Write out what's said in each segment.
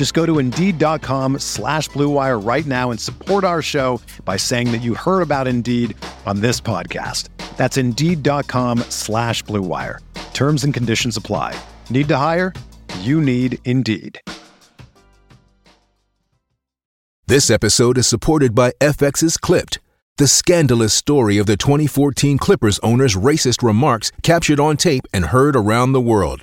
Just go to Indeed.com slash BlueWire right now and support our show by saying that you heard about Indeed on this podcast. That's Indeed.com slash BlueWire. Terms and conditions apply. Need to hire? You need Indeed. This episode is supported by FX's Clipped, the scandalous story of the 2014 Clippers owner's racist remarks captured on tape and heard around the world.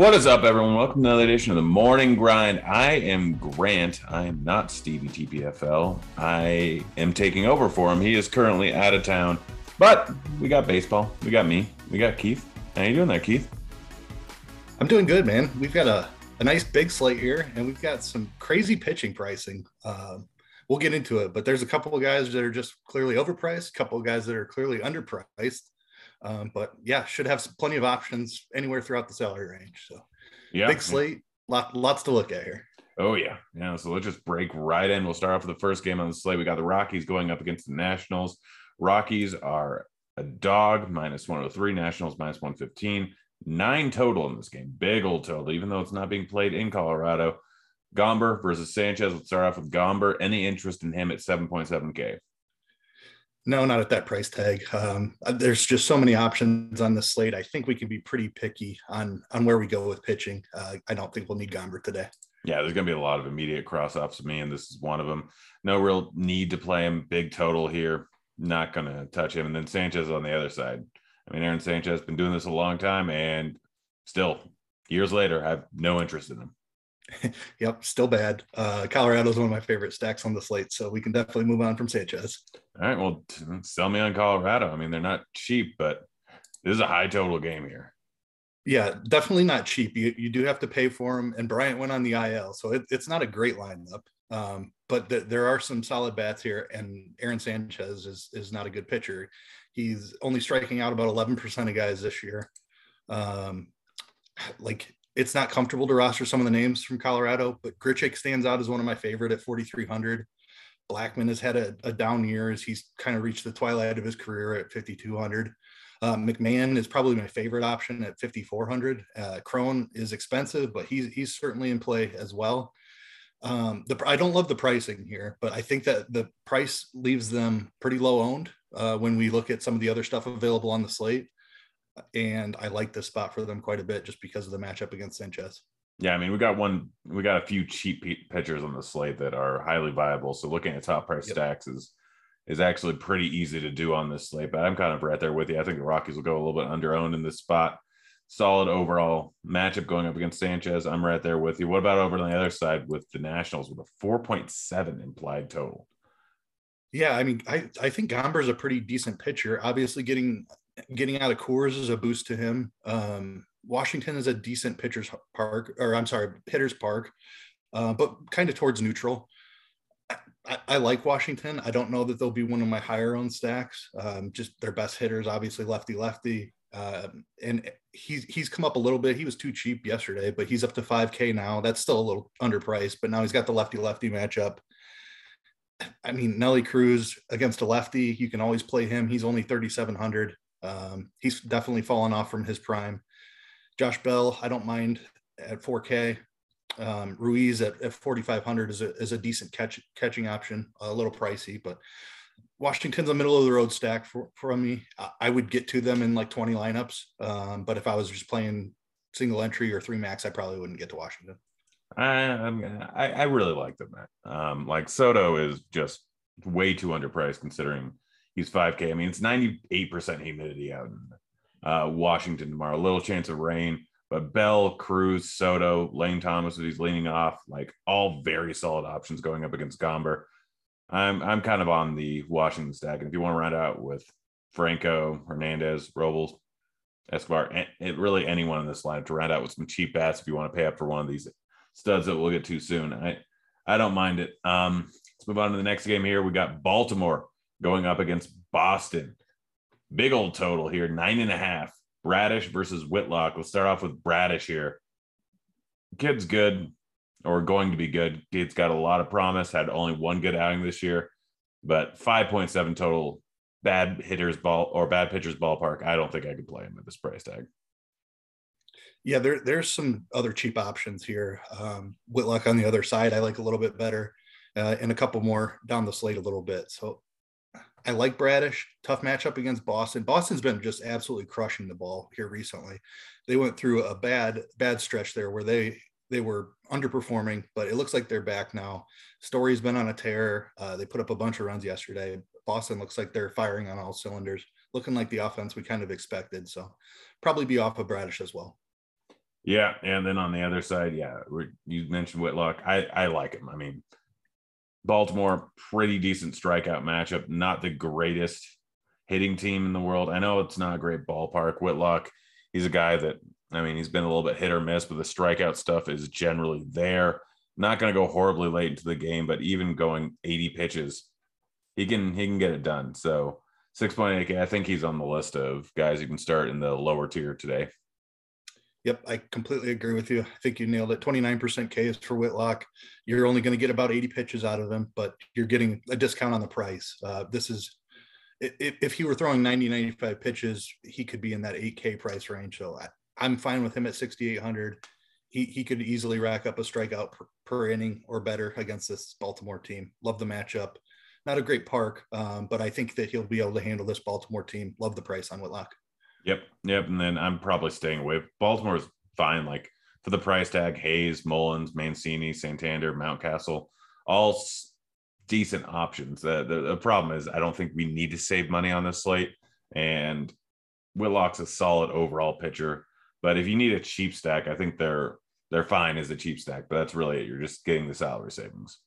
What is up, everyone? Welcome to another edition of the Morning Grind. I am Grant. I am not Stevie TPFL. I am taking over for him. He is currently out of town, but we got baseball. We got me. We got Keith. How you doing there, Keith? I'm doing good, man. We've got a, a nice big slate here, and we've got some crazy pitching pricing. Um, we'll get into it, but there's a couple of guys that are just clearly overpriced, a couple of guys that are clearly underpriced. Um, but yeah, should have plenty of options anywhere throughout the salary range. So Yeah. big slate, lot, lots to look at here. Oh yeah, yeah. So let's just break right in. We'll start off with the first game on the slate. We got the Rockies going up against the Nationals. Rockies are a dog minus 103, Nationals minus 115. Nine total in this game. Big old total, even though it's not being played in Colorado. Gomber versus Sanchez. Let's start off with Gomber. Any interest in him at 7.7K? No, not at that price tag. Um, there's just so many options on the slate. I think we can be pretty picky on on where we go with pitching. Uh, I don't think we'll need Gomber today. Yeah, there's going to be a lot of immediate cross offs of me, and this is one of them. No real need to play him. Big total here. Not going to touch him. And then Sanchez on the other side. I mean, Aaron Sanchez has been doing this a long time, and still, years later, I have no interest in him. Yep, still bad. Uh, Colorado is one of my favorite stacks on the slate, so we can definitely move on from Sanchez. All right, well, sell me on Colorado. I mean, they're not cheap, but this is a high total game here. Yeah, definitely not cheap. You, you do have to pay for them, And Bryant went on the IL, so it, it's not a great lineup. Um, but th- there are some solid bats here, and Aaron Sanchez is is not a good pitcher. He's only striking out about 11% of guys this year. Um, like it's not comfortable to roster some of the names from Colorado, but Grichuk stands out as one of my favorite at 4,300. Blackmon has had a, a down year as he's kind of reached the twilight of his career at 5,200. Uh, McMahon is probably my favorite option at 5,400. Uh, Cron is expensive, but he's he's certainly in play as well. Um, the I don't love the pricing here, but I think that the price leaves them pretty low owned uh, when we look at some of the other stuff available on the slate. And I like this spot for them quite a bit just because of the matchup against Sanchez. Yeah, I mean, we got one, we got a few cheap pitchers on the slate that are highly viable. So looking at top price Yep. stacks is is actually pretty easy to do on this slate. But I'm kind of right there with you. I think the Rockies will go a little bit under owned in this spot. Solid overall matchup going up against Sanchez. I'm right there with you. What about over on the other side with the Nationals with a 4.7 implied total? Yeah, I mean, I, I think Gomber is a pretty decent pitcher. Obviously, getting getting out of Coors is a boost to him. Um, Washington is a decent pitcher's park, or I'm sorry, hitter's park, uh, but kind of towards neutral. I, I like Washington. I don't know that they'll be one of my higher owned stacks. Um, just their best hitters, obviously lefty lefty, um, and he's he's come up a little bit. He was too cheap yesterday, but he's up to 5K now. That's still a little underpriced, but now he's got the lefty lefty matchup. I mean, Nelly Cruz against a lefty, you can always play him. He's only 3,700. Um, he's definitely fallen off from his prime. Josh Bell, I don't mind at 4K. Um, Ruiz at, at 4,500 is a, is a decent catch, catching option, a little pricey, but Washington's a middle of the road stack for, for me. I would get to them in like 20 lineups. Um, but if I was just playing single entry or three max, I probably wouldn't get to Washington. I I, I really like them. Um, like Soto is just way too underpriced considering he's 5K. I mean, it's 98% humidity out in uh, Washington tomorrow. A little chance of rain, but Bell, Cruz, Soto, Lane Thomas, he's leaning off, like all very solid options going up against Gomber. I'm I'm kind of on the Washington stack, and if you want to round out with Franco, Hernandez, Robles, Escobar, it really anyone in this lineup to round out with some cheap bats if you want to pay up for one of these studs that we'll get to soon. I I don't mind it. Um, let's move on to the next game here. We got Baltimore going up against Boston. Big old total here, nine and a half. Bradish versus Whitlock. Let's start off with Bradish here. Kid's good or going to be good. Kid's got a lot of promise, had only one good outing this year, but 5.7 total bad hitters ball or bad pitchers ballpark. I don't think I could play him at this price tag. Yeah, there, there's some other cheap options here. Um, Whitlock on the other side, I like a little bit better, uh, and a couple more down the slate a little bit. So I like Bradish. Tough matchup against Boston. Boston's been just absolutely crushing the ball here recently. They went through a bad bad stretch there where they they were underperforming, but it looks like they're back now. Story's been on a tear. Uh, they put up a bunch of runs yesterday. Boston looks like they're firing on all cylinders, looking like the offense we kind of expected. So probably be off of Bradish as well. Yeah, and then on the other side, yeah, you mentioned Whitlock. I I like him. I mean, Baltimore, pretty decent strikeout matchup. Not the greatest hitting team in the world. I know it's not a great ballpark. Whitlock, he's a guy that I mean, he's been a little bit hit or miss, but the strikeout stuff is generally there. Not going to go horribly late into the game, but even going 80 pitches, he can he can get it done. So 6.8K, I think he's on the list of guys you can start in the lower tier today. Yep, I completely agree with you. I think you nailed it. 29% K is for Whitlock. You're only going to get about 80 pitches out of him, but you're getting a discount on the price. Uh, this is if, if he were throwing 90, 95 pitches, he could be in that 8K price range. So I, I'm fine with him at 6,800. He, he could easily rack up a strikeout per, per, inning or better against this Baltimore team. Love the matchup. Not a great park, um, but I think that he'll be able to handle this Baltimore team. Love the price on Whitlock. Yep. Yep. And then I'm probably staying away. Baltimore's fine. Like for the price tag, Hayes, Mullins, Mancini, Santander, Mountcastle, all s- decent options. Uh, the, the problem is I don't think we need to save money on this slate. And Whitlock's a solid overall pitcher. But if you need a cheap stack, I think they're they're fine as a cheap stack, but that's really it. You're just getting the salary savings.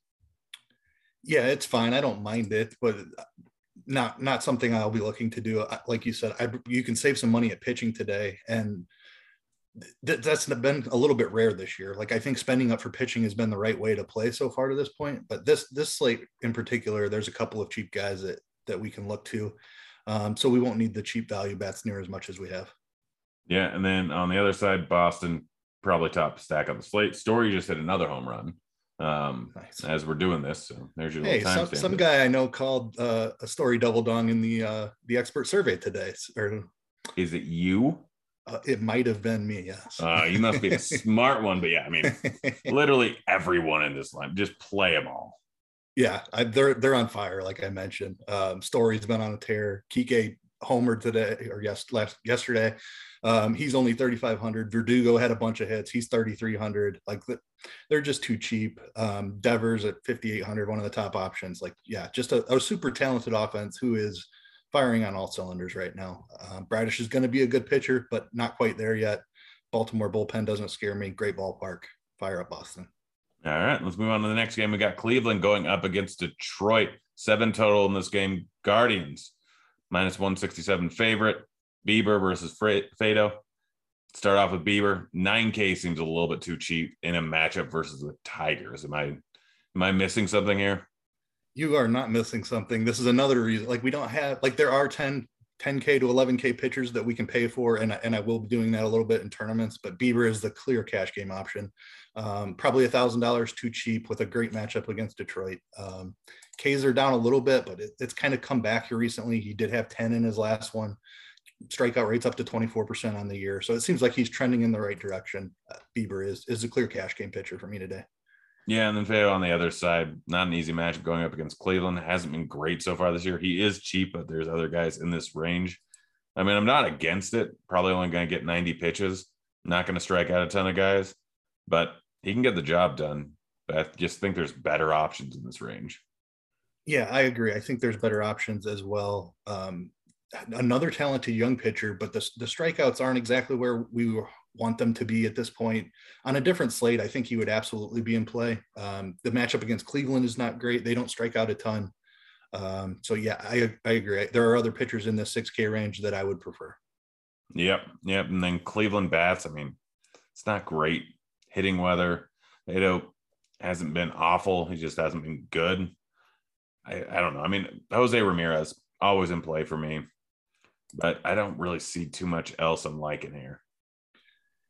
Yeah, it's fine. I don't mind it, but not not something I'll be looking to do. Like you said, I, you can save some money at pitching today, and th- that's been a little bit rare this year. Like I think spending up for pitching has been the right way to play so far to this point. But this this slate in particular, there's a couple of cheap guys that that we can look to, um, so we won't need the cheap value bats near as much as we have. Yeah, and then on the other side, Boston probably top stack on the slate. Story just hit another home run um, nice. as we're doing this. So there's your hey, some, some guy I know called uh, a story double dong in the uh, the expert survey today. Or is it you? Uh, it might have been me. Yes. Uh, you must be a smart one, but yeah, I mean, literally everyone in this line, just play them all. Yeah, I, they're they're on fire, like I mentioned. Um, Story's been on a tear. Kike homered today or yes last yesterday. Um, he's only 3,500. Verdugo had a bunch of hits. He's 3,300. Like they're just too cheap. Um, Devers at 5,800, one of the top options. Like, yeah, just a, a super talented offense who is firing on all cylinders right now. Um, Bradish is going to be a good pitcher, but not quite there yet. Baltimore bullpen doesn't scare me. Great ballpark. Fire up Boston. All right, let's move on to the next game. We got Cleveland going up against Detroit. Seven total in this game. Guardians minus 167 favorite. Bieber versus Faedo. Start off with Bieber. 9K seems a little bit too cheap in a matchup versus the Tigers. Am I am I missing something here? You are not missing something. This is another reason. Like we don't have like there are 10 10K to 11K pitchers that we can pay for, and, and I will be doing that a little bit in tournaments, but Bieber is the clear cash game option. Um, probably a $1,000 too cheap with a great matchup against Detroit. Um, K's are down a little bit, but it, it's kind of come back here recently. He did have 10 in his last one. Strikeout rates up to 24% on the year. So it seems like he's trending in the right direction. Uh, Bieber is, is a clear cash game pitcher for me today. Yeah, and then Feo on the other side, not an easy matchup going up against Cleveland. Hasn't been great so far this year. He is cheap, but there's other guys in this range. I mean, I'm not against it. Probably only going to get 90 pitches. Not going to strike out a ton of guys, but he can get the job done. But I just think there's better options in this range. Yeah, I agree. I think there's better options as well. Um, another talented young pitcher, but the, the strikeouts aren't exactly where we want them to be at this point. On a different slate, I think he would absolutely be in play. Um, the matchup against Cleveland is not great. They don't strike out a ton. Um, so yeah, I, I agree. There are other pitchers in the 6K range that I would prefer. Yep. Yep. And then Cleveland bats. I mean, it's not great hitting weather. Ado hasn't been awful. He just hasn't been good. I, I don't know. I mean, Jose Ramirez always in play for me, but I don't really see too much else I'm liking here.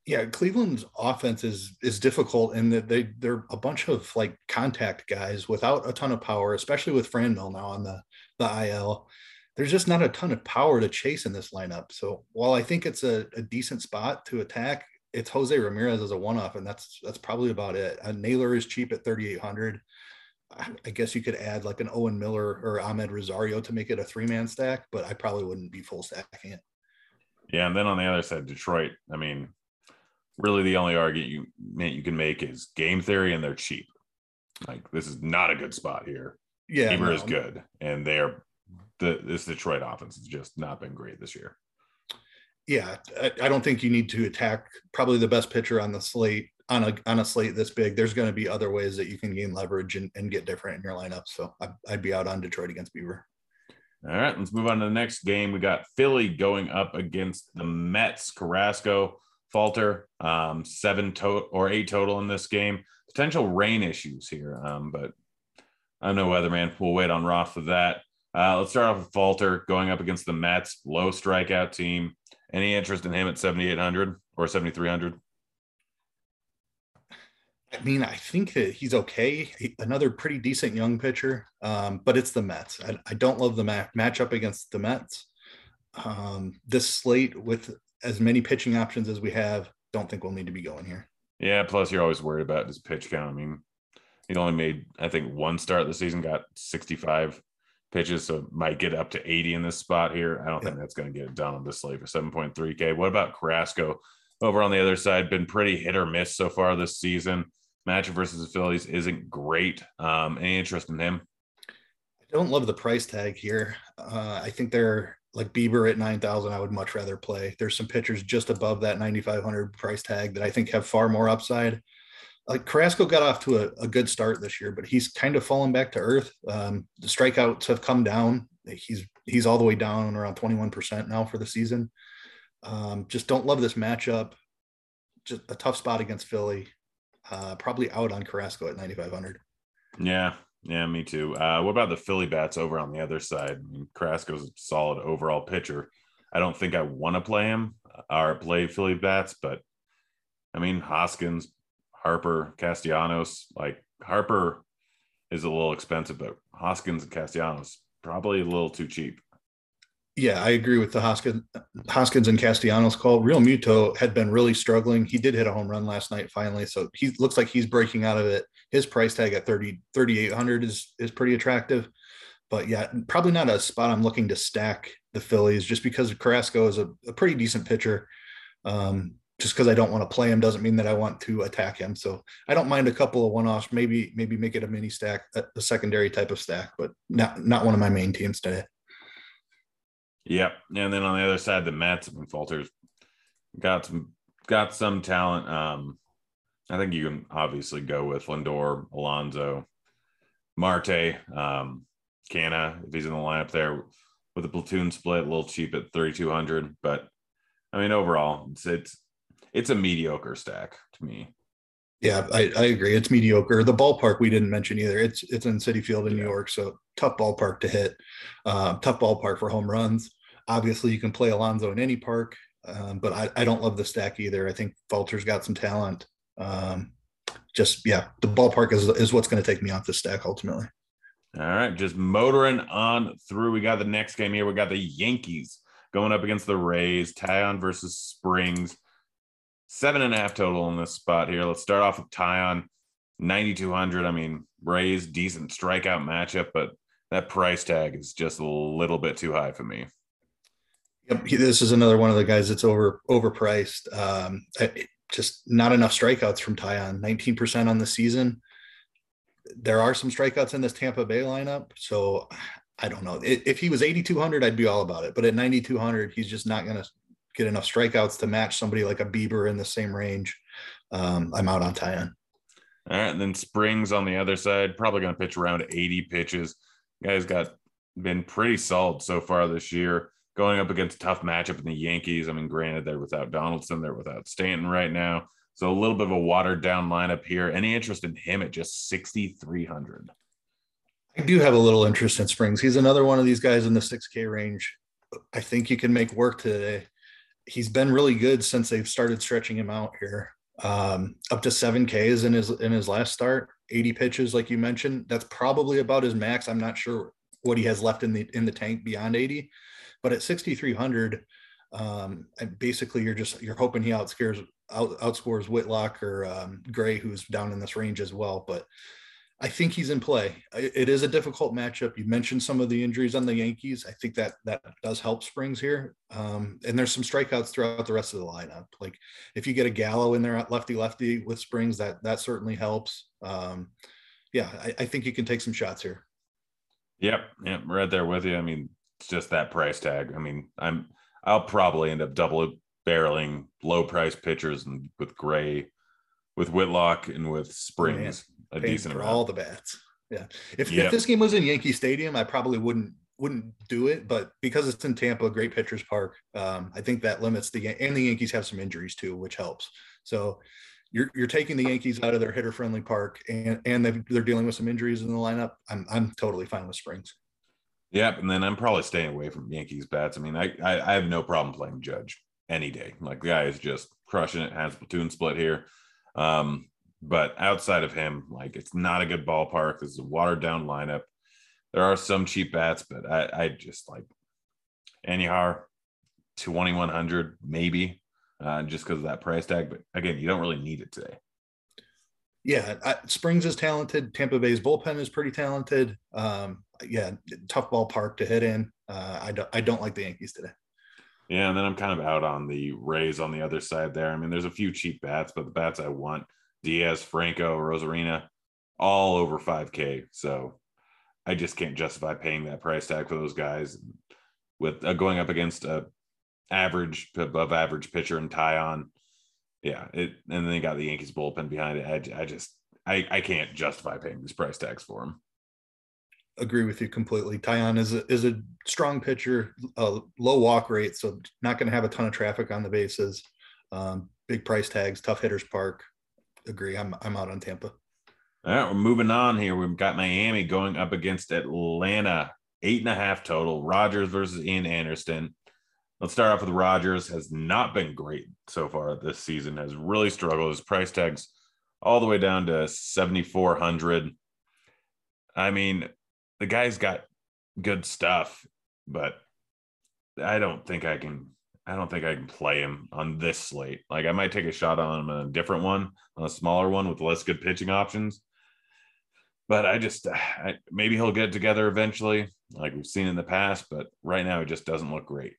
Yeah, Cleveland's offense is is difficult in that they they're a bunch of like contact guys without a ton of power, especially with Franmil now on the the IL. There's just not a ton of power to chase in this lineup. So while I think it's a, a decent spot to attack, it's Jose Ramirez as a one-off, and that's that's probably about it. A Naylor is cheap at 3,800. I guess you could add like an Owen Miller or Amed Rosario to make it a three-man stack, but I probably wouldn't be full stacking it. Yeah, and then on the other side, Detroit. I mean, really the only argument you you can make is game theory, and they're cheap. Like this is not a good spot here. Yeah, Bieber no. is good, and they're the this Detroit offense has just not been great this year. Yeah, I, I don't think you need to attack probably the best pitcher on the slate on a on a slate this big. There's going to be other ways that you can gain leverage and, and get different in your lineup. So I, I'd be out on Detroit against Bieber. All right, let's move on to the next game. We got Philly going up against the Mets. Carrasco Falter, um, seven to- or eight total in this game. Potential rain issues here, um, but I'm no weatherman. We'll wait on Roth for that. Uh, let's start off with Falter going up against the Mets, low strikeout team. Any interest in him at 7,800 or 7,300? I mean, I think that he's okay. He, another pretty decent young pitcher, um, but it's the Mets. I, I don't love the ma- matchup against the Mets. Um, this slate with as many pitching options as we have, don't think we'll need to be going here. Yeah. Plus, you're always worried about his pitch count. I mean, he only made, I think, one start the season, got 65 pitches, so might get up to 80 in this spot here. I don't yeah. think that's going to get it done on this slate for 7.3K. What about Carrasco? Over on the other side, been pretty hit or miss so far this season. Matchup versus the Phillies isn't great. Um, any interest in him? I don't love the price tag here. Uh, I think they're like Bieber at 9,000, I would much rather play. There's some pitchers just above that 9,500 price tag that I think have far more upside. Like Carrasco got off to a, a good start this year, but he's kind of fallen back to earth. Um, the strikeouts have come down. He's he's all the way down around 21% now for the season. Um, just don't love this matchup. Just a tough spot against Philly. Uh, probably out on Carrasco at 9,500. Yeah, yeah, me too. Uh, what about the Philly bats over on the other side? I mean, Carrasco's a solid overall pitcher. I don't think I want to play him or play Philly bats, but I mean, Hoskins, Harper, Castellanos, like Harper is a little expensive, but Hoskins and Castellanos probably a little too cheap. Yeah, I agree with the Hoskins, Hoskins and Castellanos call. Realmuto had been really struggling. He did hit a home run last night finally, so he looks like he's breaking out of it. His price tag at 30 3800 is is pretty attractive. But yeah, probably not a spot I'm looking to stack the Phillies just because Carrasco is a, a pretty decent pitcher. Um, just because I don't want to play him doesn't mean that I want to attack him. So I don't mind a couple of one-offs, maybe maybe make it a mini stack, a, secondary type of stack, but not not one of my main teams today. Yep. And then on the other side, the Mets, mean, Falters got some got some talent. Um, I think you can obviously go with Lindor, Alonso, Marte, um, Canha, if he's in the lineup there with a platoon split, a little cheap at 3,200. But I mean, overall, it's, it's, it's a mediocre stack to me. Yeah, I, I, agree. It's mediocre. The ballpark we didn't mention either. It's it's in Citi Field in yeah. New York, so tough ballpark to hit. Uh, tough ballpark for home runs. Obviously, you can play Alonso in any park, um, but I, I, don't love the stack either. I think Falter's got some talent. Um, just yeah, the ballpark is is what's going to take me off the stack ultimately. All right, just motoring on through. We got the next game here. We got the Yankees going up against the Rays. Taillon versus Springs. Seven and a half total in this spot here. Let's start off with Taillon, 9,200. I mean, Rays, decent strikeout matchup, but that price tag is just a little bit too high for me. Yep, this is another one of the guys that's over overpriced. Um, just not enough strikeouts from Taillon. 19% on the season. There are some strikeouts in this Tampa Bay lineup, so I don't know. If he was 8,200, I'd be all about it. But at 9,200, he's just not going to get enough strikeouts to match somebody like a Bieber in the same range. Um, I'm out on Taillon. All right, and then Springs on the other side, probably going to pitch around 80 pitches. Guys got been pretty solid so far this year going up against a tough matchup in the Yankees. I mean, granted, they're without Donaldson, they're without Stanton right now. So a little bit of a watered down lineup here. Any interest in him at just 6,300? I do have a little interest in Springs. He's another one of these guys in the 6K range. I think you can make work today. He's been really good since they've started stretching him out here. Um, up to seven Ks in his in his last start, 80 pitches, like you mentioned. That's probably about his max. I'm not sure what he has left in the in the tank beyond 80. But at 6,300, um, basically you're just you're hoping he outscores out, outscores Whitlock or um, Gray, who's down in this range as well. But I think he's in play. It is a difficult matchup. You mentioned some of the injuries on the Yankees. I think that that does help Springs here. Um, and there's some strikeouts throughout the rest of the lineup. Like if you get a Gallo in there at lefty lefty with Springs, that that certainly helps. Um, yeah, I, I think you can take some shots here. Yep, yep, right there with you. I mean, it's just that price tag. I mean, I'm I'll probably end up double barreling low price pitchers and with Gray, with Whitlock and with Springs a decent for amount. all the bats. Yeah. If, yep. if this game was in Yankee Stadium, I probably wouldn't wouldn't do it, but because it's in Tampa, great pitchers park, um, I think that limits the and the Yankees have some injuries too, which helps. So you're you're taking the Yankees out of their hitter friendly park, and and they're dealing with some injuries in the lineup. I'm I'm totally fine with Springs. Yep, and then I'm probably staying away from Yankees bats. I mean, I, I, I have no problem playing Judge any day. Like the guy is just crushing it. Has platoon split here, um, but outside of him, like it's not a good ballpark. This is a watered down lineup. There are some cheap bats, but I, I just like one hundred maybe, uh, just because of that price tag. But again, you don't really need it today yeah, I, Springs is talented. Tampa Bay's bullpen is pretty talented. Um, yeah, tough ballpark to hit in. Uh, I don't I don't like the Yankees today. Yeah, and then I'm kind of out on the Rays on the other side there. I mean, there's a few cheap bats, but the bats I want Diaz, Franco, Arozarena, all over 5K. So I just can't justify paying that price tag for those guys. With uh, going up against a average, above average pitcher in Taillon, yeah, it and then they got the Yankees bullpen behind it. I, I just I I can't justify paying these price tags for him. Agree with you completely. Taillon is a is a strong pitcher, a low walk rate, so not going to have a ton of traffic on the bases. Um, big price tags, tough hitters park. Agree. I'm I'm out on Tampa. All right, we're moving on here. We've got Miami going up against Atlanta, eight and a half total. Rogers versus Ian Anderson. Let's start off with Rogers. Has not been great so far this season. Has really struggled. His price tags all the way down to seventy four hundred. I mean, the guy's got good stuff, but I don't think I can. I don't think I can play him on this slate. Like I might take a shot on him on a different one, on a smaller one with less good pitching options. But I just I, maybe he'll get together eventually, like we've seen in the past. But right now, it just doesn't look great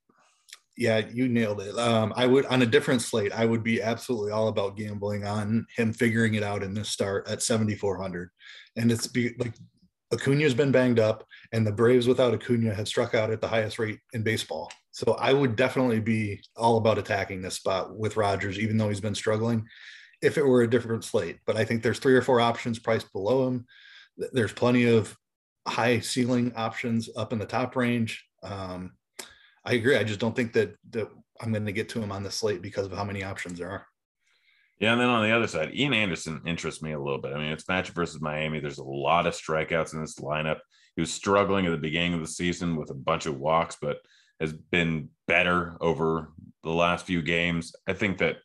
yeah, you nailed it. Um, I would on a different slate, I would be absolutely all about gambling on him figuring it out in this start at 7,400. And it's be like Acuna's been banged up, and the Braves without Acuna have struck out at the highest rate in baseball. So I would definitely be all about attacking this spot with Rogers, even though he's been struggling. If it were a different slate, but I think there's three or four options priced below him. There's plenty of high ceiling options up in the top range. Um, I agree. I just don't think that that I'm going to get to him on the slate because of how many options there are. Yeah, and then on the other side, Ian Anderson interests me a little bit. I mean, it's matchup versus Miami. There's a lot of strikeouts in this lineup. He was struggling at the beginning of the season with a bunch of walks, but has been better over the last few games. I think that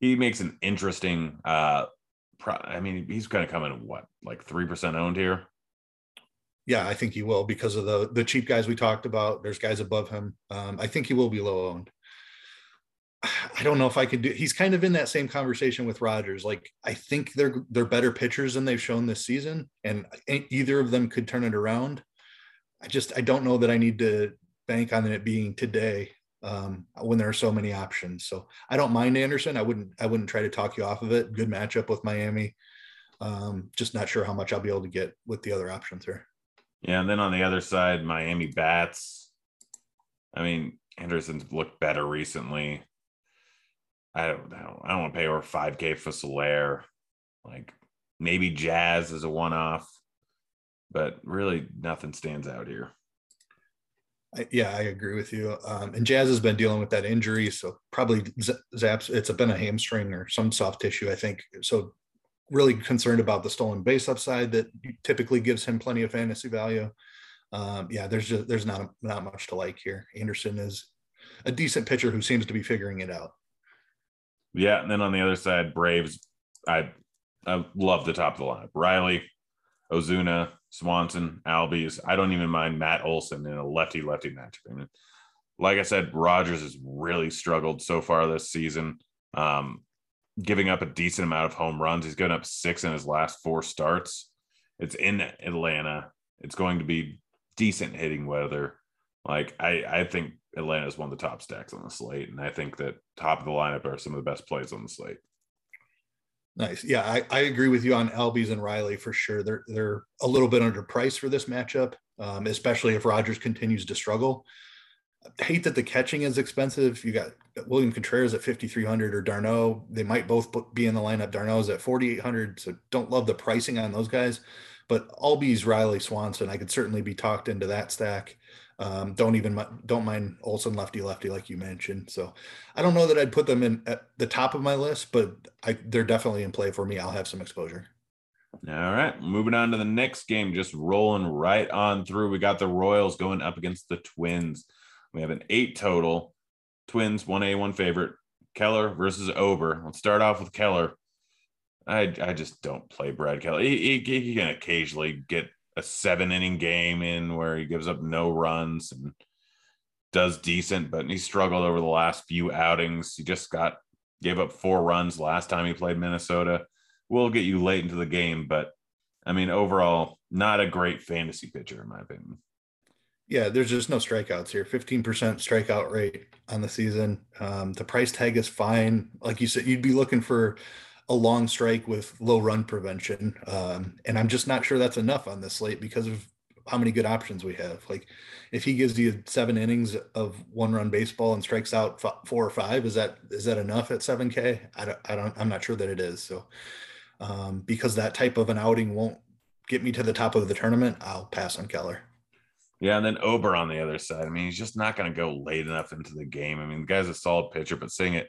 he makes an interesting. uh pro- I mean, he's going to come in what like three percent owned here. Yeah, I think he will because of the the cheap guys we talked about. There's guys above him. Um, I think he will be low owned. I don't know if I could do. He's kind of in that same conversation with Rogers. Like I think they're they're better pitchers than they've shown this season, and either of them could turn it around. I just I don't know that I need to bank on it being today um, when there are so many options. So I don't mind Anderson. I wouldn't I wouldn't try to talk you off of it. Good matchup with Miami. Um, just not sure how much I'll be able to get with the other options here. Yeah, and then on the other side, Miami bats. I mean, Anderson's looked better recently. I don't know. I don't want to pay over 5K for Soler. Like maybe Jazz is a one off, but really nothing stands out here. Yeah, I agree with you. Um, and Jazz has been dealing with that injury, so probably zaps. It's been a hamstring or some soft tissue, I think. So really concerned about the stolen base upside that typically gives him plenty of fantasy value. Um, yeah, there's just there's not not much to like here. Anderson is a decent pitcher who seems to be figuring it out. Yeah, and then on the other side, Braves. I I love the top of the lineup. Riley, Ozuna, Swanson, Albies. I don't even mind Matt Olson in a lefty lefty matchup. I mean, like I said, Rogers has really struggled so far this season, um, giving up a decent amount of home runs. He's given up six in his last four starts. It's in Atlanta. It's going to be decent hitting weather. Like I, I think Atlanta is one of the top stacks on the slate, and I think that top of the lineup are some of the best plays on the slate. Nice. Yeah, I, I agree with you on Albies and Riley for sure. They're they're a little bit underpriced for this matchup, um, especially if Rogers continues to struggle. I hate that the catching is expensive. You got William Contreras at 5,300 or d'Arnaud. They might both be in the lineup. d'Arnaud's at 4,800. So don't love the pricing on those guys. But Albies, Riley, Swanson, I could certainly be talked into that stack. Um, don't even don't mind Olson lefty lefty like you mentioned. So I don't know that I'd put them in at the top of my list, but I, they're definitely in play for me. I'll have some exposure. All right, moving on to the next game, just rolling right on through. We got the Royals going up against the Twins. We have an eight total. Twins one A one favorite. Keller versus Ober. Let's start off with Keller. I I just don't play Brad Keller. He, he, he can occasionally get a seven inning game in where he gives up no runs and does decent, but he struggled over the last few outings. He just got gave up four runs last time he played Minnesota. Will get you late into the game, but I mean, overall, not a great fantasy pitcher, in my opinion. Yeah, there's just no strikeouts here. 15% strikeout rate on the season. Um, the price tag is fine. Like you said, you'd be looking for a long strike with low run prevention. Um, and I'm just not sure that's enough on this slate because of how many good options we have. Like if he gives you seven innings of one run baseball and strikes out four or five, is that, is that enough at seven K? I don't, I don't, I'm not sure that it is. So um, because that type of an outing won't get me to the top of the tournament, I'll pass on Keller. Yeah, and then Ober on the other side. I mean, he's just not going to go late enough into the game. I mean, the guy's a solid pitcher, but seeing it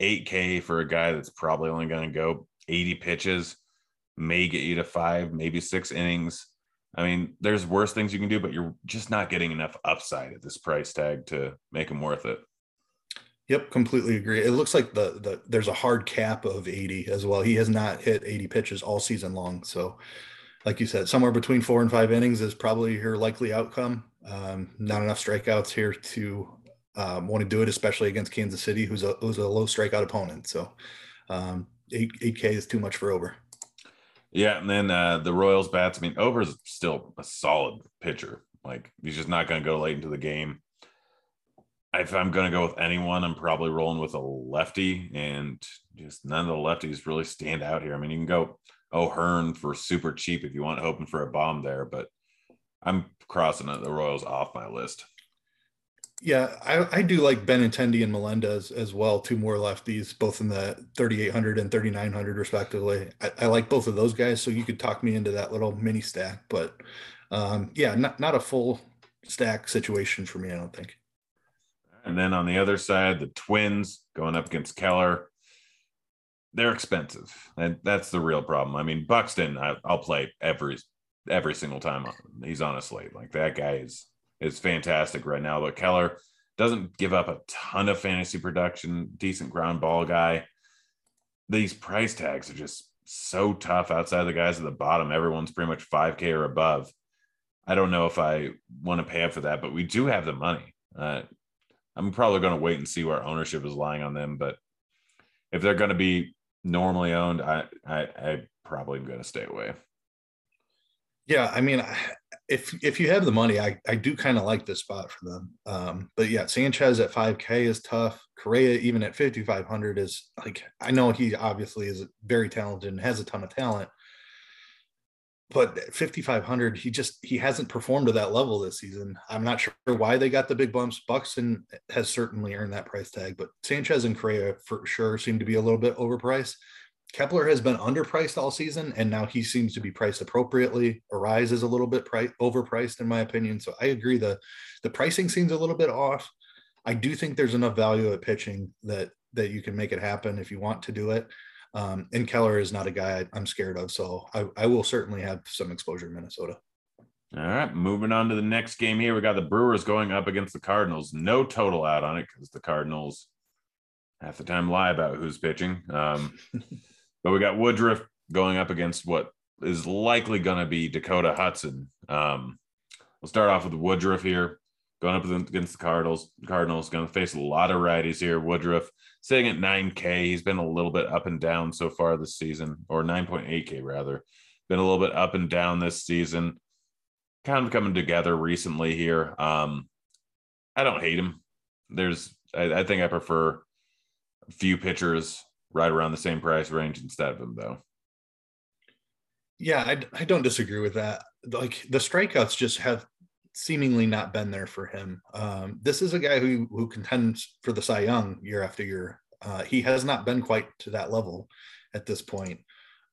8K for a guy that's probably only going to go 80 pitches, may get you to five, maybe six innings. I mean, there's worse things you can do, but you're just not getting enough upside at this price tag to make them worth it. Yep, completely agree. It looks like the the there's a hard cap of 80 as well. He has not hit 80 pitches all season long. So, like you said, somewhere between four and five innings is probably your likely outcome. Um, not enough strikeouts here to um, want to do it, especially against Kansas City, who's a who's a low strikeout opponent. So um, eight eight K is too much for Ober. Yeah, and then uh, the Royals bats. I mean, Ober is still a solid pitcher. Like he's just not going to go late into the game. If I'm going to go with anyone, I'm probably rolling with a lefty, and just none of the lefties really stand out here. I mean, you can go O'Hearn for super cheap if you want, hoping for a bomb there, but I'm crossing the Royals off my list. Yeah, I, I do like Benintendi and Melendez as well, two more lefties, both in the 3,800 and 3,900 respectively. I, I, like both of those guys, so you could talk me into that little mini stack. But um, yeah, not, not a full stack situation for me, I don't think. And then on the other side, the Twins going up against Keller. They're expensive, and that's the real problem. I mean, Buxton, I, I'll play every every single time he's on a slate. Like that guy is is fantastic right now. But Keller, doesn't give up a ton of fantasy production, decent ground ball guy. These price tags are just so tough outside the guys at the bottom. Everyone's pretty much 5K or above. I don't know if I want to pay up for that, but we do have the money. Uh, I'm probably going to wait and see where ownership is lying on them. But if they're going to be normally owned, I, I, I probably am going to stay away. Yeah, I mean, if if you have the money, I, I do kind of like this spot for them. Um, but yeah, Sanchez at 5K is tough. Correa even at 5,500 is like I know he obviously is very talented and has a ton of talent, but 5500 he just he hasn't performed to that level this season i'm not sure why they got the big bumps buxton has certainly earned that price tag but sanchez and correa for sure seem to be a little bit overpriced kepler has been underpriced all season and now he seems to be priced appropriately Arraez is a little bit price overpriced in my opinion so i agree the the pricing seems a little bit off i do think there's enough value at pitching that that you can make it happen if you want to do it um, and Keller is not a guy I, am scared of. So I, I will certainly have some exposure in Minnesota. All right, moving on to the next game here. We got the Brewers going up against the Cardinals. No total out on it because the Cardinals half the time lie about who's pitching. Um, but we got Woodruff going up against what is likely going to be Dakota Hudson. Um, we'll start off with Woodruff here, going up against the Cardinals. Cardinals going to face a lot of righties here. Woodruff sitting at 9K. He's been a little bit up and down so far this season, or 9.8K rather. Been a little bit up and down this season. Kind of coming together recently here. Um, I don't hate him. There's, I, I think I prefer few pitchers right around the same price range instead of him, though. Yeah, I, I don't disagree with that. Like the strikeouts just have seemingly not been there for him. Um, this is a guy who who contends for the Cy Young year after year. Uh, he has not been quite to that level at this point.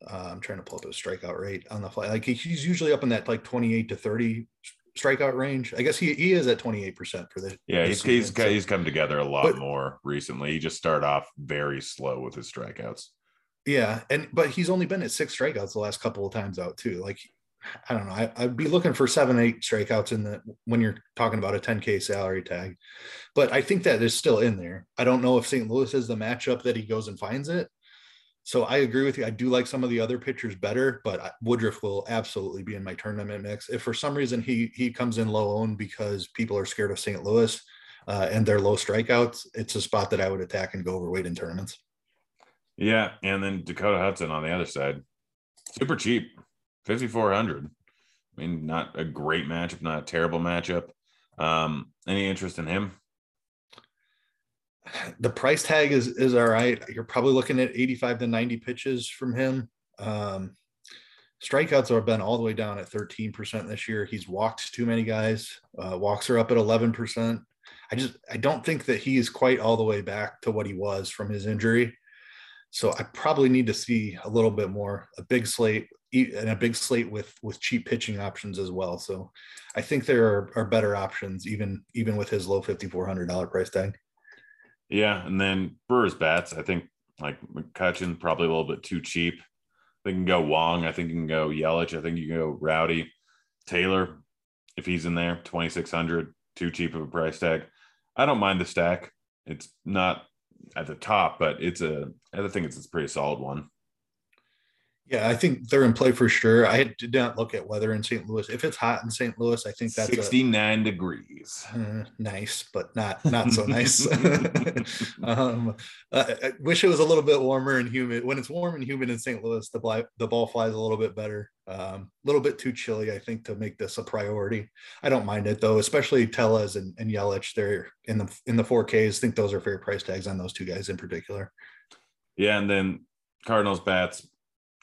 Uh, I'm trying to pull up his strikeout rate on the fly. Like he's usually up in that like 28 to 30 strikeout range. I guess he, he is at 28% for the Yeah, he's he's, so, he's come together a lot but, more recently. He just started off very slow with his strikeouts. Yeah, and but he's only been at six strikeouts the last couple of times out too. Like I don't know. I, would be looking for seven, eight strikeouts in the when you're talking about a 10K salary tag. But I think that is still in there. I don't know if St. Louis is the matchup that he goes and finds it. So I agree with you. I do like some of the other pitchers better, but Woodruff will absolutely be in my tournament mix. If for some reason he he comes in low owned because people are scared of St. Louis uh, and their low strikeouts, it's a spot that I would attack and go overweight in tournaments. Yeah, and then Dakota Hudson on the other side, super cheap. 5,400. I mean, not a great matchup, not a terrible matchup. Um, any interest in him? The price tag is is all right. You're probably looking at 85 to 90 pitches from him. Um, strikeouts have been all the way down at 13% this year. He's walked too many guys. Uh, walks are up at 11%. I just I don't think that he is quite all the way back to what he was from his injury. So I probably need to see a little bit more, a big slate, and a big slate with with cheap pitching options as well. So I think there are, are better options even even with his low fifty four hundred dollar price tag. Yeah, and then Brewers bats, I think like McCutchen probably a little bit too cheap. They can go Wong. I think you can go Yelich. I think you can go Rowdy. Taylor, if he's in there, twenty six hundred, too cheap of a price tag. I don't mind the stack. It's not at the top, but it's a I think it's a pretty solid one. Yeah, I think they're in play for sure. I did not look at weather in St. Louis. If it's hot in St. Louis, I think that's 69 a, degrees. Uh, nice, but not not so nice. um, I wish it was a little bit warmer and humid. When it's warm and humid in St. Louis, the ball, the ball flies a little bit better. Um, a um, little bit too chilly, I think, to make this a priority. I don't mind it though, especially Tellez and, and Yelich. They're in the in the 4Ks. I think those are fair price tags on those two guys in particular. Yeah, and then Cardinals bats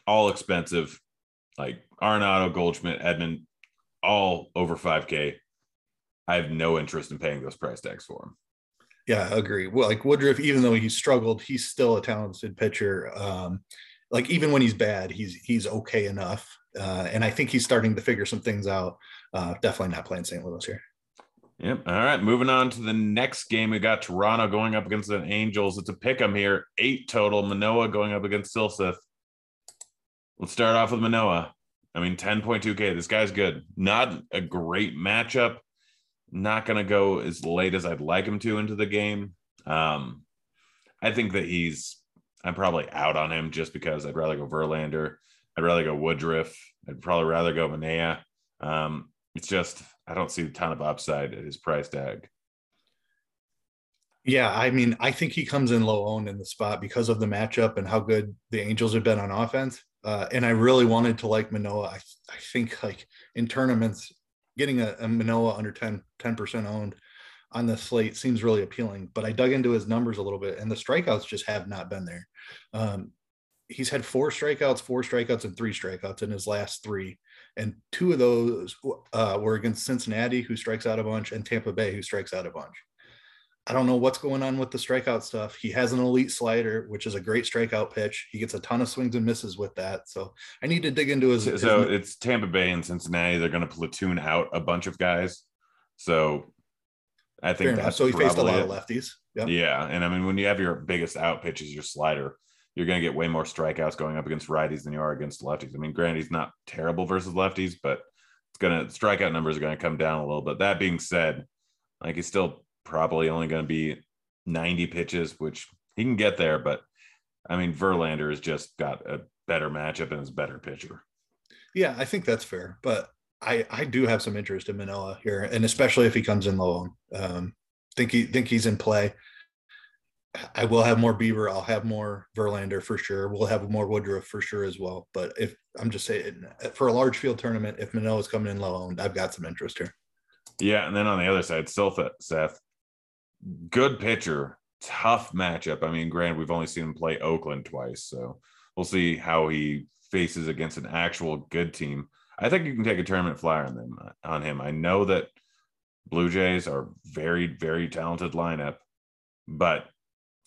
all expensive, like Arenado, Goldschmidt, Edman, all over 5K. I have no interest in paying those price tags for him. Yeah, I agree. Well, like Woodruff, even though he struggled, he's still a talented pitcher. Um, like even when he's bad, he's he's okay enough. Uh, and I think he's starting to figure some things out. Uh, definitely not playing St. Louis here. Yep. All right. Moving on to the next game. We got Toronto going up against the Angels. It's a pick 'em here. Eight total. Manoah going up against Silseth. Let's start off with Manoah. I mean, 10.2K. This guy's good. Not a great matchup. not going to go as late as I'd like him to into the game. Um, I think that he's, I'm probably out on him just because I'd rather go Verlander. I'd rather go Woodruff. I'd probably rather go Manaea. Um, it's just, I don't see a ton of upside at his price tag. Yeah, I mean, I think he comes in low owned in the spot because of the matchup and how good the Angels have been on offense. Uh, and I really wanted to like Manoah. I, I think like in tournaments, getting a, a Manoah under 10 percent owned on the slate seems really appealing. But I dug into his numbers a little bit, and the strikeouts just have not been there. Um, he's had four strikeouts, four strikeouts, and three strikeouts in his last three, and two of those uh, were against Cincinnati, who strikes out a bunch, and Tampa Bay, who strikes out a bunch. I don't know what's going on with the strikeout stuff. He has an elite slider, which is a great strikeout pitch. He gets a ton of swings and misses with that. So I need to dig into his. So his... it's Tampa Bay and Cincinnati. They're going to platoon out a bunch of guys. So I think that's so he faced a lot it. of lefties. Yep. Yeah, and I mean when you have your biggest out pitch is your slider, you're going to get way more strikeouts going up against righties than you are against lefties. I mean, granted, he's not terrible versus lefties, but it's going to strikeout numbers are going to come down a little bit. That being said, like he's still probably only going to be 90 pitches, which he can get there. But I mean, Verlander has just got a better matchup and is better pitcher. Yeah, I think that's fair. But I, I do have some interest in Manoah here, and especially if he comes in low. Um, think he think he's in play. I will have more Bieber. I'll have more Verlander for sure. We'll have more Woodruff for sure as well. But if I'm just saying for a large field tournament, if Manoah is coming in low owned, I've got some interest here. Yeah, and then on the other side, still Seth, good pitcher, tough matchup. I mean, granted, we've only seen him play Oakland twice, so we'll see how he faces against an actual good team. I think you can take a tournament flyer on them on him. I know that Blue Jays are very, very talented lineup, but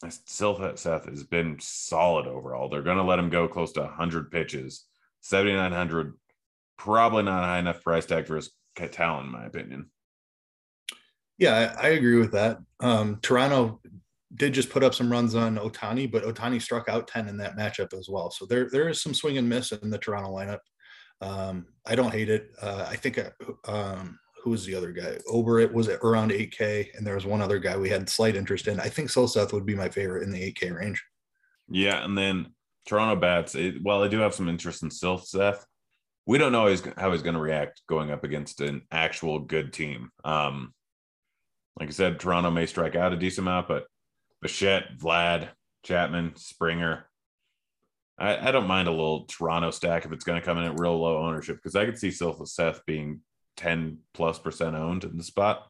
Silseth has been solid overall. They're going to let him go close to 100 pitches, 7,900. Probably not a high enough price tag for his talent, in my opinion. Yeah, I, I agree with that. Um, Toronto did just put up some runs on Ohtani, but Ohtani struck out 10 in that matchup as well. So there, there is some swing and miss in the Toronto lineup. Um, I don't hate it. Uh, I think, uh, um, who was the other guy? Over it was around 8K, and there was one other guy we had slight interest in. I think Silseth would be my favorite in the 8K range. Yeah, and then Toronto bats. It, well, I do have some interest in Silseth. We don't know how he's, he's going to react going up against an actual good team. Um, like I said, Toronto may strike out a decent amount, but Bichette, Vlad, Chapman, Springer. I, I don't mind a little Toronto stack if it's going to come in at real low ownership because I could see Silseth being 10 plus percent owned in the spot.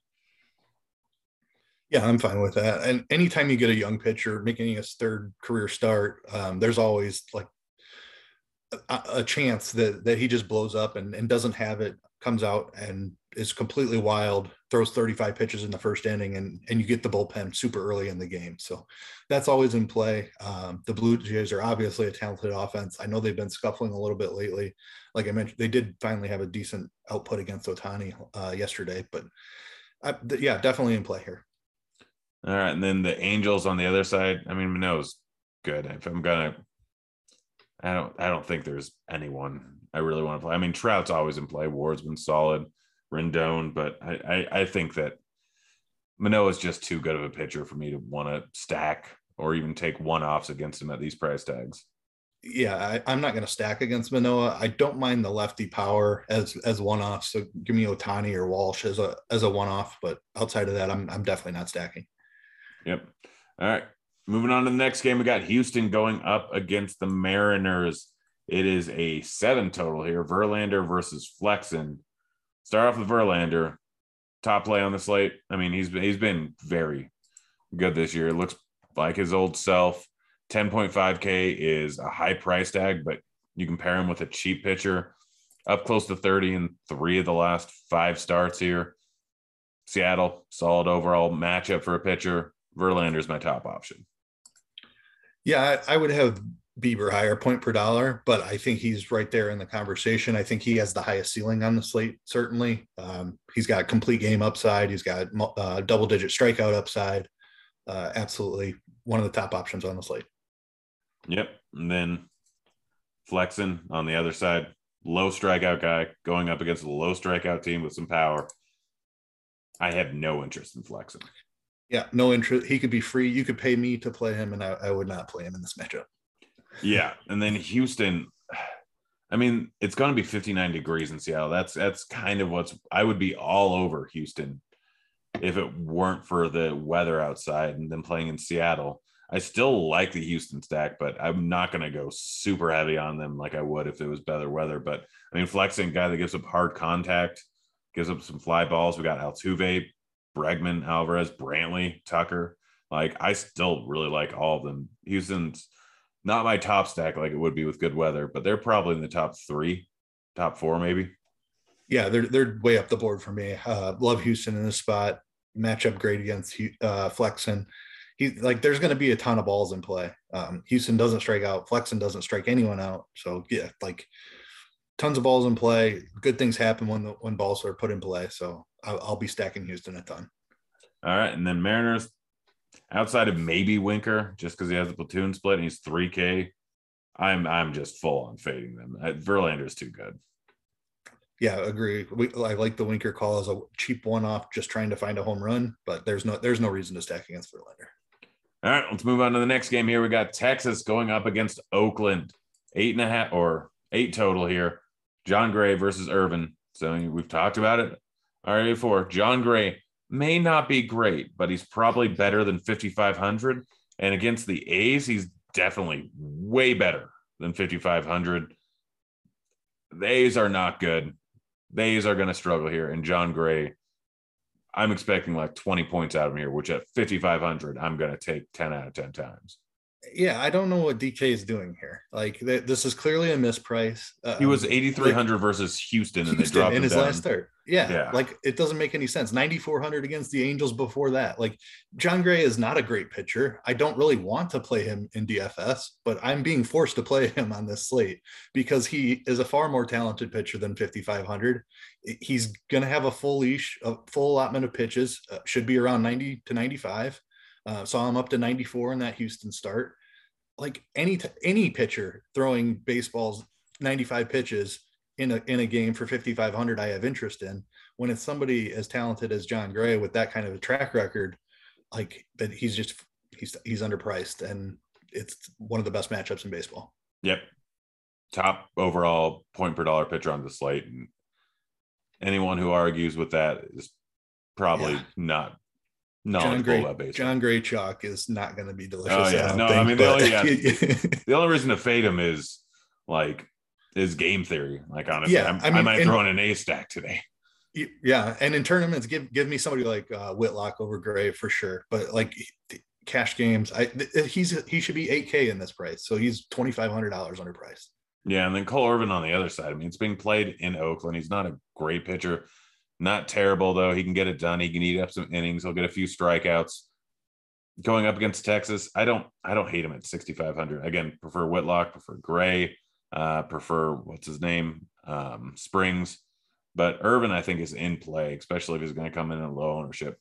Yeah, I'm fine with that. And anytime you get a young pitcher making his third career start, um, there's always like a, a, chance that that he just blows up and, and doesn't have it, comes out and is completely wild, throws 35 pitches in the first inning, and and you get the bullpen super early in the game. So that's always in play. Um, the Blue Jays are obviously a talented offense. I know they've been scuffling a little bit lately. Like I mentioned, they did finally have a decent output against Ohtani uh, yesterday, but I, th- yeah, definitely in play here. All right, and then the Angels on the other side. I mean, Manoah's good. If I'm gonna, I don't, I don't think there's anyone I really want to play. I mean, Trout's always in play. Ward's been solid. Rendon, but I, I, I think that Manoah is just too good of a pitcher for me to want to stack or even take one offs against him at these price tags. Yeah, I, am not going to stack against Manoah. I don't mind the lefty power as as one off. So give me Ohtani or Walsh as a as a one off. But outside of that, I'm I'm definitely not stacking. Yep. All right. Moving on to the next game, we got Houston going up against the Mariners. It is a seven total here. Verlander versus Flexen. Start off with Verlander, top play on the slate. I mean, he's he's been very good this year. It looks like his old self. 10.5K is a high price tag, but you compare him with a cheap pitcher, up close to 30 in three of the last five starts here. Seattle, solid overall matchup for a pitcher. Verlander's my top option. Yeah, I, I would have Bieber higher point per dollar, but I think he's right there in the conversation. I think he has the highest ceiling on the slate. Certainly, um, he's got complete game upside. He's got uh, double digit strikeout upside. Uh, absolutely, one of the top options on the slate. Yep, and then Flexen on the other side, low strikeout guy going up against a low strikeout team with some power. I have no interest in Flexen. Yeah, no interest. He could be free. You could pay me to play him, and I, I would not play him in this matchup. Yeah, and then Houston. I mean, it's going to be 59 degrees in Seattle. That's that's kind of what's. I would be all over Houston if it weren't for the weather outside and then playing in Seattle. I still like the Houston stack, but I'm not going to go super heavy on them like I would if it was better weather. But I mean, Flexen guy that gives up hard contact, gives up some fly balls. We got Altuve, Bregman, Alvarez, Brantley, Tucker. Like I still really like all of them. Houston's not my top stack like it would be with good weather, but they're probably in the top three, top four maybe. Yeah, they're they're way up the board for me. Uh, love Houston in this spot. Matchup great against uh, Flexen he like there's going to be a ton of balls in play. Um, Houston doesn't strike out. Flexen doesn't strike anyone out. So yeah, like tons of balls in play. Good things happen when the when balls are put in play. So I'll, I'll be stacking Houston a ton. All right, and then Mariners outside of maybe Winker, just because he has a platoon split and he's three K. I'm I'm just full on fading them. Uh, Verlander is too good. Yeah, agree. We, I like the Winker call as a cheap one off, just trying to find a home run, but there's no there's no reason to stack against Verlander. All right, let's move on to the next game here. We got Texas going up against Oakland. Eight and a half or eight total here. Jon Gray versus Irvin. So we've talked about it already before. Jon Gray may not be great, but he's probably better than 5,500. And against the A's, he's definitely way better than 5,500. The A's are not good. The A's are going to struggle here. And Jon Gray I'm expecting like 20 points out of him here, which at 5,500, I'm going to take 10 out of 10 times. Yeah, I don't know what DK is doing here. Like th- this is clearly a misprice. Uh, he was 8,300 like, versus Houston, and Houston they dropped in his down. last start. Yeah, yeah, like it doesn't make any sense. 9,400 against the Angels before that. Like Jon Gray is not a great pitcher. I don't really want to play him in DFS, but I'm being forced to play him on this slate because he is a far more talented pitcher than 5,500. He's going to have a full leash, a full allotment of pitches. Uh, should be around 90 to 95. Uh, saw him up to 94 in that Houston start. Like any t- any pitcher throwing baseballs 95 pitches in a in a game for 5500 I have interest in. When it's somebody as talented as Jon Gray with that kind of a track record, like that he's just he's he's underpriced and it's one of the best matchups in baseball. Yep. Top overall point per dollar pitcher on the slate. And anyone who argues with that is probably yeah. not Jon Gray, Jon Gray chalk is not going to be delicious. Oh yeah, I no, think, I mean but... the, only, yeah, the only reason to fade him is like is game theory. Like honestly, yeah, I, mean, I might throw in an A stack today. Yeah, and in tournaments, give give me somebody like uh, Whitlock over Gray for sure. But like cash games, I he's he should be eight K in this price, so he's twenty five hundred dollars underpriced. Yeah, and then Cole Irvin on the other side. I mean, it's being played in Oakland. He's not a great pitcher. Not terrible though. He can get it done. He can eat up some innings. He'll get a few strikeouts. Going up against Texas, I don't I don't hate him at 6500. Again, prefer Whitlock, prefer Gray, uh, prefer what's his name? Um, Springs. But Irvin, I think, is in play, especially if he's going to come in at low ownership.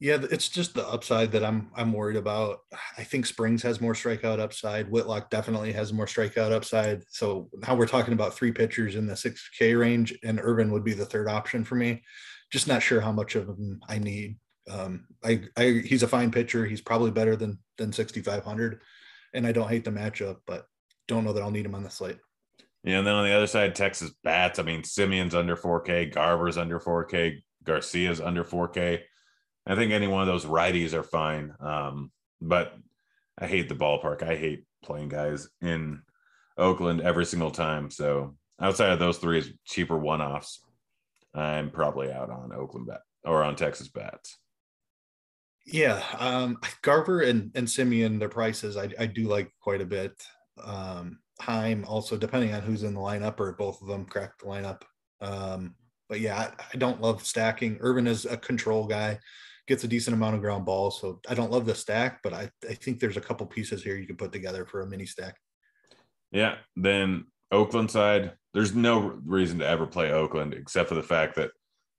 Yeah, it's just the upside that I'm I'm worried about. I think Springs has more strikeout upside. Whitlock definitely has more strikeout upside. So now we're talking about three pitchers in the 6K range, and Irvin would be the third option for me. Just not sure how much of him I need. Um, I, I he's a fine pitcher. He's probably better than than 6,500, and I don't hate the matchup, but don't know that I'll need him on the slate. Yeah, and then on the other side, Texas bats. I mean, Semien's under 4K, Garver's under 4K, Garcia's under 4K. I think any one of those righties are fine. Um, but I hate the ballpark. I hate playing guys in Oakland every single time. So outside of those three is cheaper one offs, I'm probably out on Oakland bat or on Texas bats. Yeah, um, Garver and and Semien, their prices I, I do like quite a bit. Um, Heim also, depending on who's in the lineup, or both of them crack the lineup. Um, but yeah, I, I don't love stacking. Irvin is a control guy gets a decent amount of ground balls. So I don't love the stack, but I, I think there's a couple pieces here you can put together for a mini stack. Yeah. Then Oakland side, there's no reason to ever play Oakland except for the fact that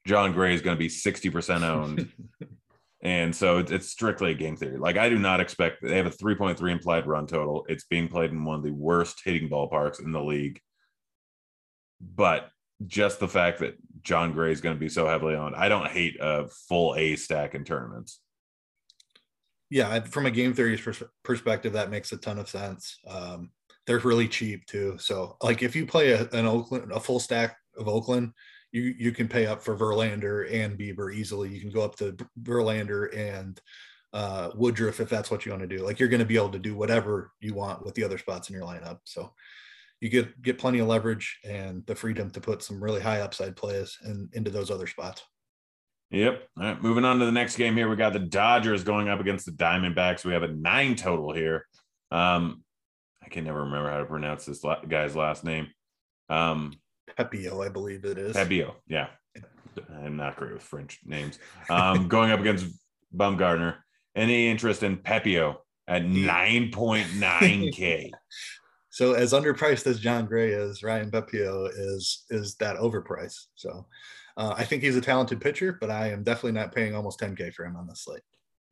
Jon Gray is going to be 60% owned. and so it's strictly a game theory. Like I do not expect they have a 3.3 implied run total. It's being played in one of the worst hitting ballparks in the league. But just the fact that Jon Gray is going to be so heavily owned. I don't hate a full A stack in tournaments. Yeah, from a game theory pers- perspective, that makes a ton of sense. Um, they're really cheap too. So, like, if you play a, an Oakland, a full stack of Oakland, you you can pay up for Verlander and Bieber easily. You can go up to Verlander and uh, Woodruff if that's what you want to do. Like, you're going to be able to do whatever you want with the other spots in your lineup. So, you get get plenty of leverage and the freedom to put some really high upside plays in, into those other spots. Yep. All right. Moving on to the next game here. We got the Dodgers going up against the Diamondbacks. We have a nine total here. Um, I can never remember how to pronounce this guy's last name. Um, Pepiot, I believe it is. Pepiot. Yeah. I'm not great with French names. Um, going up against Bumgarner. Any interest in Pepiot at 9.9K? so as underpriced as Jon Gray is, Ryan Pepiot is is that overpriced. So uh, I think he's a talented pitcher, but I am definitely not paying almost 10K for him on this slate.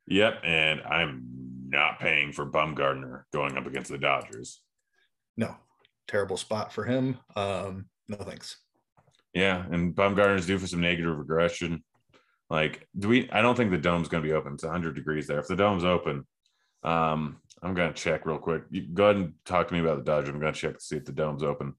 Yep. And I'm not paying for Bumgarner going up against the Dodgers. No, terrible spot for him. Um, no thanks. Yeah. And Bumgarner's due for some negative regression. Like, do we? I don't think the dome's going to be open. It's 100 degrees there. If the dome's open, um, I'm to check real quick. You go ahead and talk to me about the Dodgers. I'm to check to see if the dome's open.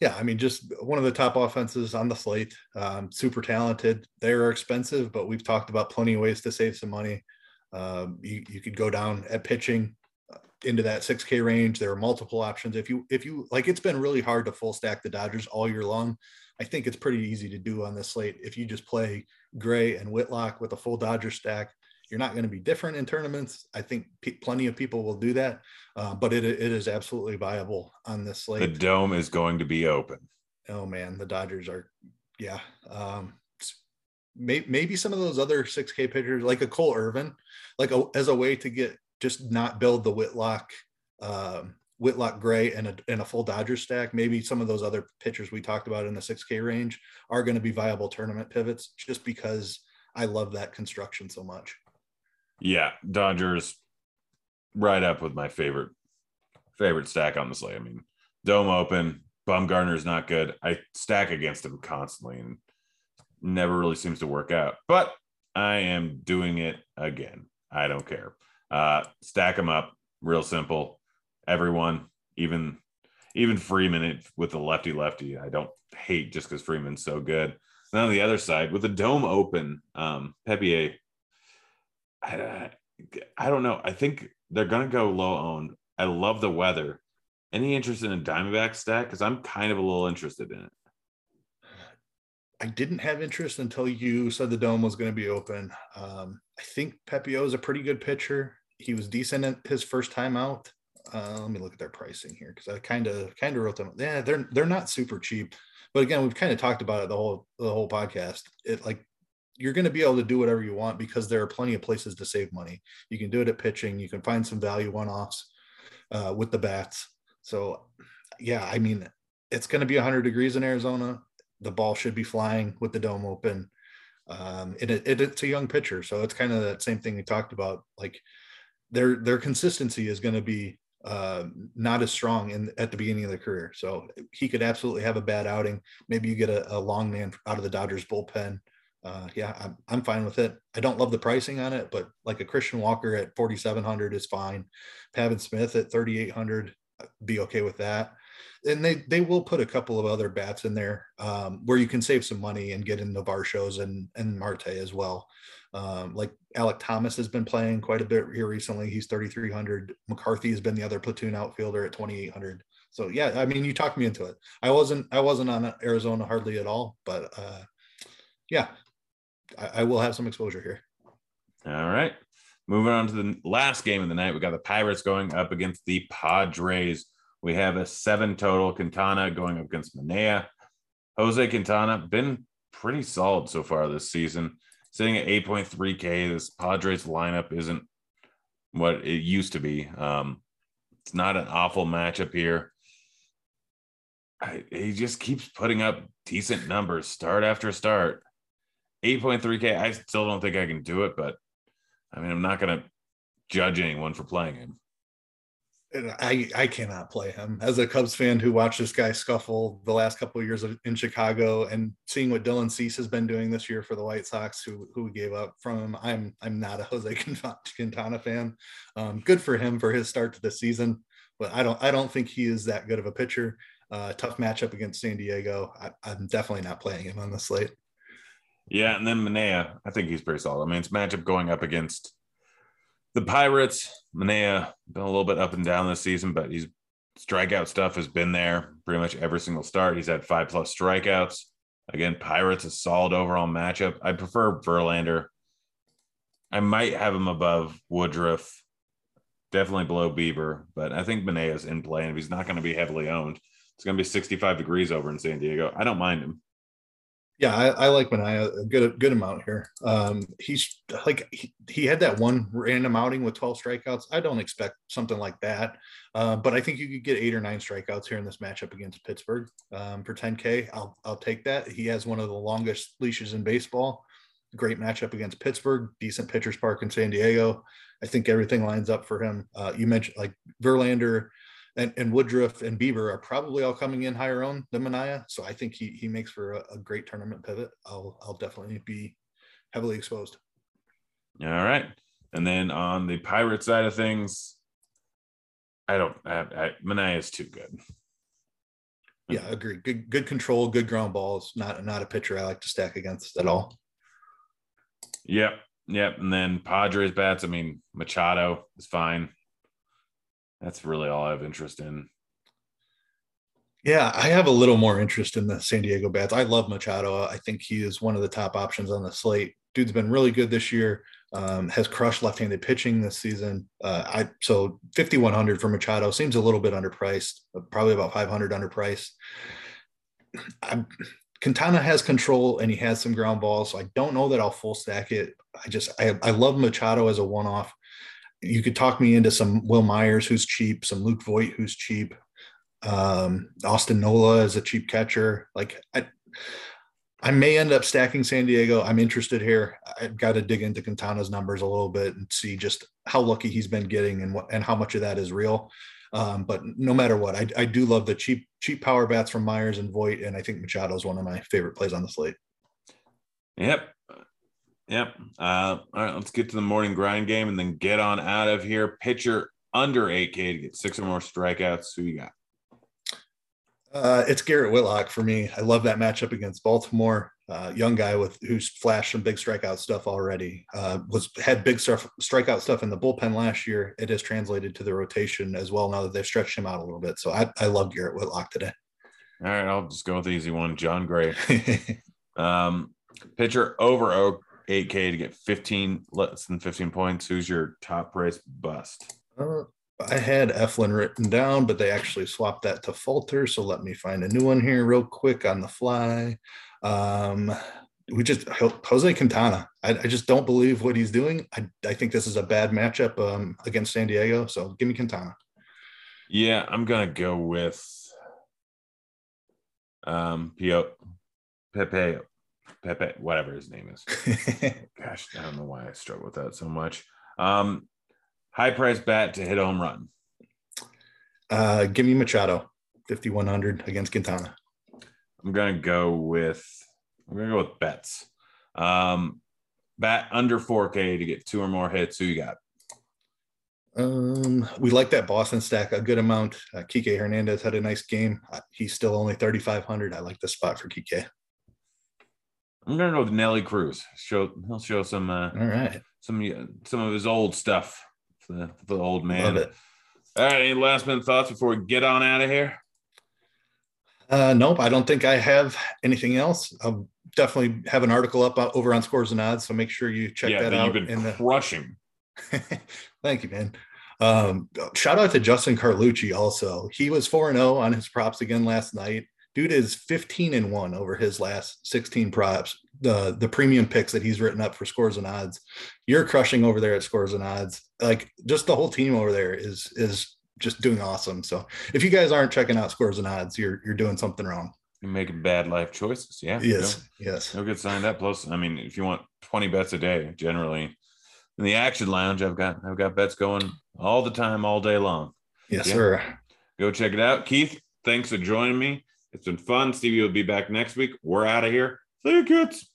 Yeah, I mean, just one of the top offenses on the slate. Um, super talented. They are expensive, but we've talked about plenty of ways to save some money. Um, you, you could go down at pitching uh, into that 6K range. There are multiple options. If you if you like, it's been really hard to full stack the Dodgers all year long. I think it's pretty easy to do on this slate if you just play Gray and Whitlock with a full Dodger stack. You're not going to be different in tournaments. I think p- plenty of people will do that, uh, but it, it is absolutely viable on this slate. The dome is going to be open. Oh man, the Dodgers are, yeah. Um, may, maybe some of those other 6K pitchers, like a Cole Irvin, like a, as a way to get just not build the Whitlock, um, Whitlock Gray and a, and a full Dodger stack. Maybe some of those other pitchers we talked about in the 6K range are going to be viable tournament pivots just because I love that construction so much. Yeah, Dodgers right up with my favorite favorite stack on the slate. I mean, dome open, Bumgarner is not good. I stack against him constantly and never really seems to work out. But I am doing it again. I don't care. Uh, stack them up, real simple. Everyone, even even Freeman with the lefty lefty, I don't hate just because Freeman's so good. And on the other side, with the dome open, um, Pepiot I, I don't know. I think they're gonna go low owned. I love the weather. Any interest in a Diamondback stack? Because I'm kind of a little interested in it. I didn't have interest until you said the dome was going to be open. Um, I think Pepiot is a pretty good pitcher. He was decent at his first time out. Uh, let me look at their pricing here because I kind of kind of wrote them. Yeah, they're they're not super cheap, but again, we've kind of talked about it the whole the whole podcast. It like you're going to be able to do whatever you want because there are plenty of places to save money. You can do it at pitching. You can find some value one offs uh, with the bats. So, yeah, I mean, it's going to be 100 degrees in Arizona. The ball should be flying with the dome open. Um, it, it, it's a young pitcher, so it's kind of that same thing we talked about. Like their their consistency is going to be uh, not as strong in at the beginning of the career. So he could absolutely have a bad outing. Maybe you get a, a long man out of the Dodgers bullpen uh, yeah, I'm, I'm fine with it. I don't love the pricing on it, but like a Christian Walker at 4,700 is fine. Pavin Smith at 3,800, uh, be okay with that. And they they will put a couple of other bats in there um, where you can save some money and get in the Varsho's and and Marte as well. Um, like Alek Thomas has been playing quite a bit here recently. He's 3,300. McCarthy has been the other platoon outfielder at 2,800. So yeah, I mean, you talked me into it. I wasn't I wasn't on Arizona hardly at all, but uh, yeah, I, I will have some exposure here. All right. Moving on to the last game of the night, we got the Pirates going up against the Padres. We have a seven total. Quintana going up against Manaea. Jose Quintana been pretty solid so far this season, sitting at 8.3K. This Padres lineup isn't what it used to be. Um, it's not an awful matchup here. I, he just keeps putting up decent numbers start after start. 8.3K, I still don't think I can do it, but I mean, I'm not going to judge anyone for playing him. I I cannot play him as a Cubs fan who watched this guy scuffle the last couple of years in Chicago and seeing what Dylan Cease has been doing this year for the White Sox, who who gave up from him. I'm I'm not a Jose Quintana fan. Um, good for him for his start to the season, but I don't I don't think he is that good of a pitcher. Uh, tough matchup against San Diego. I, I'm definitely not playing him on the slate. Yeah, and then Manaea, I think he's pretty solid. I mean, it's matchup going up against the Pirates, Manaea been a little bit up and down this season, but he's strikeout stuff has been there pretty much every single start. He's had five plus strikeouts. Again, Pirates a solid overall matchup. I prefer Verlander. I might have him above Woodruff, definitely below Bieber, but I think is in play, and if he's not going to be heavily owned, it's going to be 65 degrees over in San Diego. I don't mind him. Yeah, I, I like Manaea a good good amount here. Um, he's like he, he, had that one random outing with 12 strikeouts. I don't expect something like that, uh, but I think you could get eight or nine strikeouts here in this matchup against Pittsburgh um, for 10K. I'll I'll take that. He has one of the longest leashes in baseball. Great matchup against Pittsburgh. Decent pitchers park in San Diego. I think everything lines up for him. Uh, you mentioned like Verlander and, and Woodruff and Bieber are probably all coming in higher owned than Manaea. So I think he he makes for a, a, great tournament pivot. I'll I'll definitely be heavily exposed. All right. And then on the pirate side of things, I don't I, I Manaea is too good. Yeah, I agree. Good good control, good ground balls. Not not a pitcher I like to stack against at all. Yep. Yep. And then Padres bats. I mean, Machado is fine that's really all I have interest in. Yeah, I have a little more interest in the San Diego Bats. I love Machado. I think he is one of the top options on the slate. Dude's been really good this year. Um, has crushed left-handed pitching this season. Uh, I so 5100 for Machado seems a little bit underpriced, probably about 500 underpriced. I'm, Quintana has control and he has some ground balls, so I don't know that I'll full stack it. I just I, I love Machado as a one-off you could talk me into some Wil Myers, who's cheap, some Luke Voit, who's cheap, um, Austin Nola is a cheap catcher. Like I, I may end up stacking San Diego. I'm interested here. I've got to dig into Quintana's numbers a little bit and see just how lucky he's been getting and what and how much of that is real. Um, but no matter what, I, I do love the cheap cheap power bats from Myers and Voit, and I think Machado is one of my favorite plays on the slate. Yep, Yep. Uh, all right, let's get to the morning grind game and then get on out of here. Pitcher under 8K to get six or more strikeouts. Who you got? Uh, it's Garrett Whitlock for me. I love that matchup against Baltimore. Uh, young guy with who's flashed some big strikeout stuff already. Uh, was had big stuff, strikeout stuff in the bullpen last year. It has translated to the rotation as well now that they've stretched him out a little bit. So I, I love Garrett Whitlock today. All right, I'll just go with the easy one, Jon Gray. um, pitcher over 8K to get 15 less than 15 points. Who's your top price bust? Uh, I had Eflin written down, but they actually swapped that to Falter. So let me find a new one here real quick on the fly. Um, we just Jose Quintana. I, I, just don't believe what he's doing. I, I think this is a bad matchup um, against San Diego. So give me Quintana. Yeah, I'm gonna go with um Pio Pepe Pepe, whatever his name is. Gosh, I don't know why I struggle with that so much. Um, high price bat to hit a home run. Uh, give me Machado, 5100 against Quintana. I'm gonna go with I'm gonna go with Betts. Um, bat under 4K to get two or more hits. Who you got? Um, we like that Boston stack a good amount. Uh, Kike Hernandez had a nice game. Uh, he's still only 3,500. I like the spot for Kike. I'm gonna go with Nelly Cruz. Show he'll show some uh, all right some some of his old stuff for the, the old man. All right, any last minute thoughts before we get on out of here? Uh, nope, I don't think I have anything else. I'll definitely have an article up uh, over on Scores and Odds, so make sure you check yeah, that out. You've been in crushing. The... Thank you, man. Um, shout out to Justin Carlucci also. He was 4 0 on his props again last night dude is 15 and 1 over his last 16 props. The the premium picks that he's written up for scores and odds. You're crushing over there at scores and odds. Like just the whole team over there is is just doing awesome. So if you guys aren't checking out scores and odds you're you're doing something wrong. You're making bad life choices. Yeah yes yes. No good sign that plus i mean if you want 20 bets a day generally in the action lounge i've got i've got bets going all the time all day long. Yes, yeah. sir. Go check it out. Keith, thanks for joining me. It's been fun. Stevie will be back next week. We're out of here. See you, kids.